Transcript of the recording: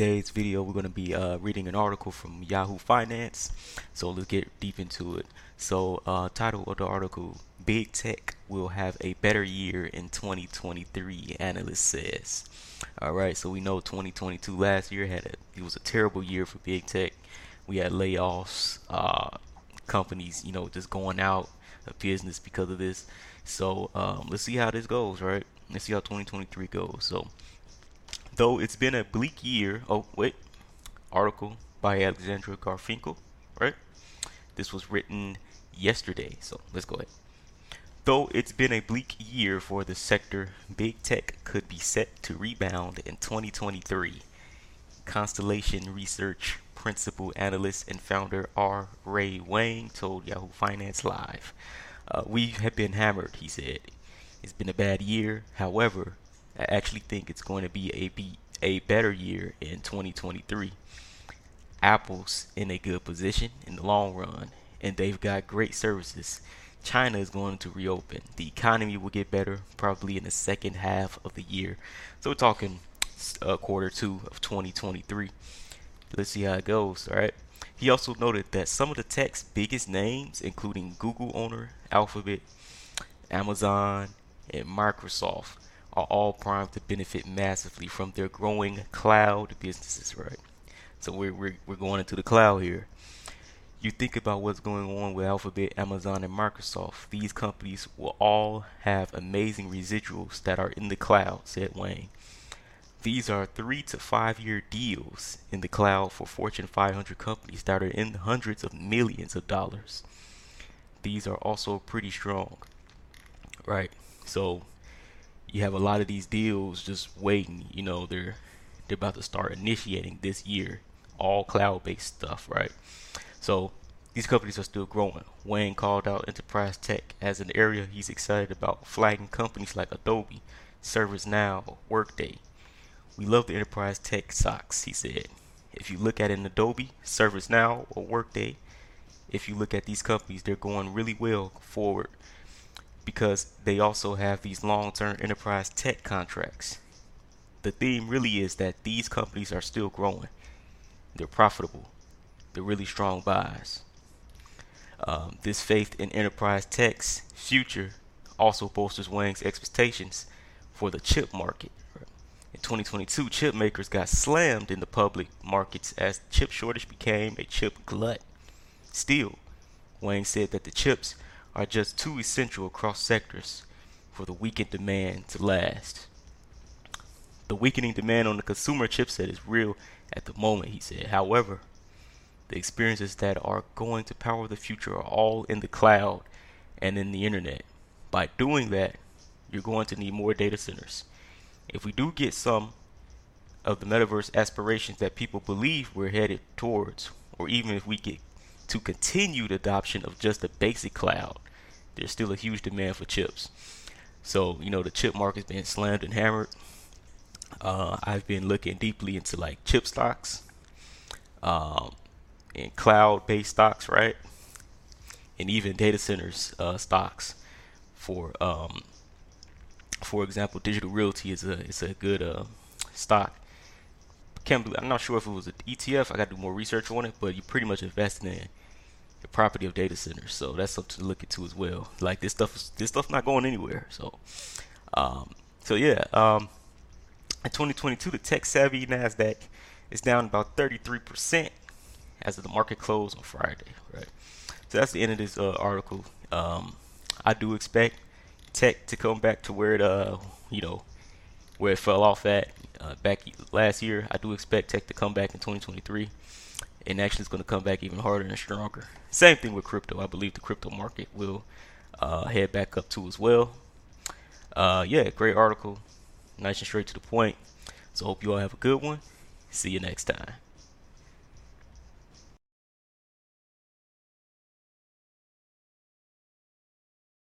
today's video, we're going to be uh, reading an article from Yahoo Finance. So let's get deep into it. So, uh, title of the article: Big Tech will have a better year in 2023, analyst says. All right, so we know 2022 last year had a, it was a terrible year for big tech. We had layoffs, uh, companies, you know, just going out of business because of this. So um, let's see how this goes, right? Let's see how 2023 goes. So though it's been a bleak year. Oh wait, article by Alexandra Garfinkle, right? This was written yesterday, so let's go ahead. Though it's been a bleak year for the sector, big tech could be set to rebound in 2023. Constellation Research principal analyst and founder R. Ray Wang told Yahoo Finance Live. Uh, we have been hammered, he said. It's been a bad year. However, I actually think it's going to be a be a better year in 2023. Apple's in a good position in the long run, and they've got great services. China is going to reopen. The economy will get better probably in the second half of the year. So we're talking uh, quarter two of 2023. Let's see how it goes. All right. He also noted that some of the tech's biggest names, including Google owner Alphabet, Amazon, and Microsoft, are all primed to benefit massively from their growing cloud businesses. Right. So we're we're, we're going into the cloud here you think about what's going on with Alphabet, Amazon, and Microsoft, these companies will all have amazing residuals that are in the cloud, said Wang. These are three to five year deals in the cloud for Fortune 500 companies that are in the hundreds of millions of dollars. These are also pretty strong, right? So you have a lot of these deals just waiting. You know, they're they're about to start initiating this year, all cloud-based stuff, right? So these companies are still growing. Wang called out enterprise tech as an area he's excited about, flagging companies like Adobe, ServiceNow, Workday. We love the enterprise tech stocks, he said. If you look at an Adobe, ServiceNow, or Workday, if you look at these companies, they're going really well forward because they also have these long-term enterprise tech contracts. The theme really is that these companies are still growing. They're profitable They're really strong buys. Um, this faith in enterprise tech's future also bolsters Wang's expectations for the chip market. In 2022, chip makers got slammed in the public markets as chip shortage became a chip glut. Still, Wang said that the chips are just too essential across sectors for the weakened demand to last. The weakening demand on the consumer chipset is real at the moment, he said. However, the experiences that are going to power the future are all in the cloud and in the internet. By doing that, you're going to need more data centers. If we do get some of the metaverse aspirations that people believe we're headed towards, or even if we get to continued adoption of just the basic cloud, there's still a huge demand for chips. So, you know, the chip market's been slammed and hammered. Uh, I've been looking deeply into like chip stocks. Um, and cloud-based stocks, right? And even data centers uh, stocks. For um, for example, Digital Realty is a is a good uh, stock. Can't believe, I'm not sure if it was an ETF. I got to do more research on it, but you pretty much investing in the property of data centers, so that's something to look into as well. Like this stuff, this stuff not going anywhere. So, um, so yeah, um, in 2022, the tech savvy Nasdaq is down about 33 percent as of the market close on Friday. Right. So that's the end of this uh, article. Um, I do expect tech to come back to where it uh you know where it fell off at uh, back last year. I do expect tech to come back in 2023, and actually it's going to come back even harder and stronger. Same thing with crypto. I believe the crypto market will uh, head back up too as well. Uh, yeah, great article, nice and straight to the point. So hope you all have a good one. See you next time.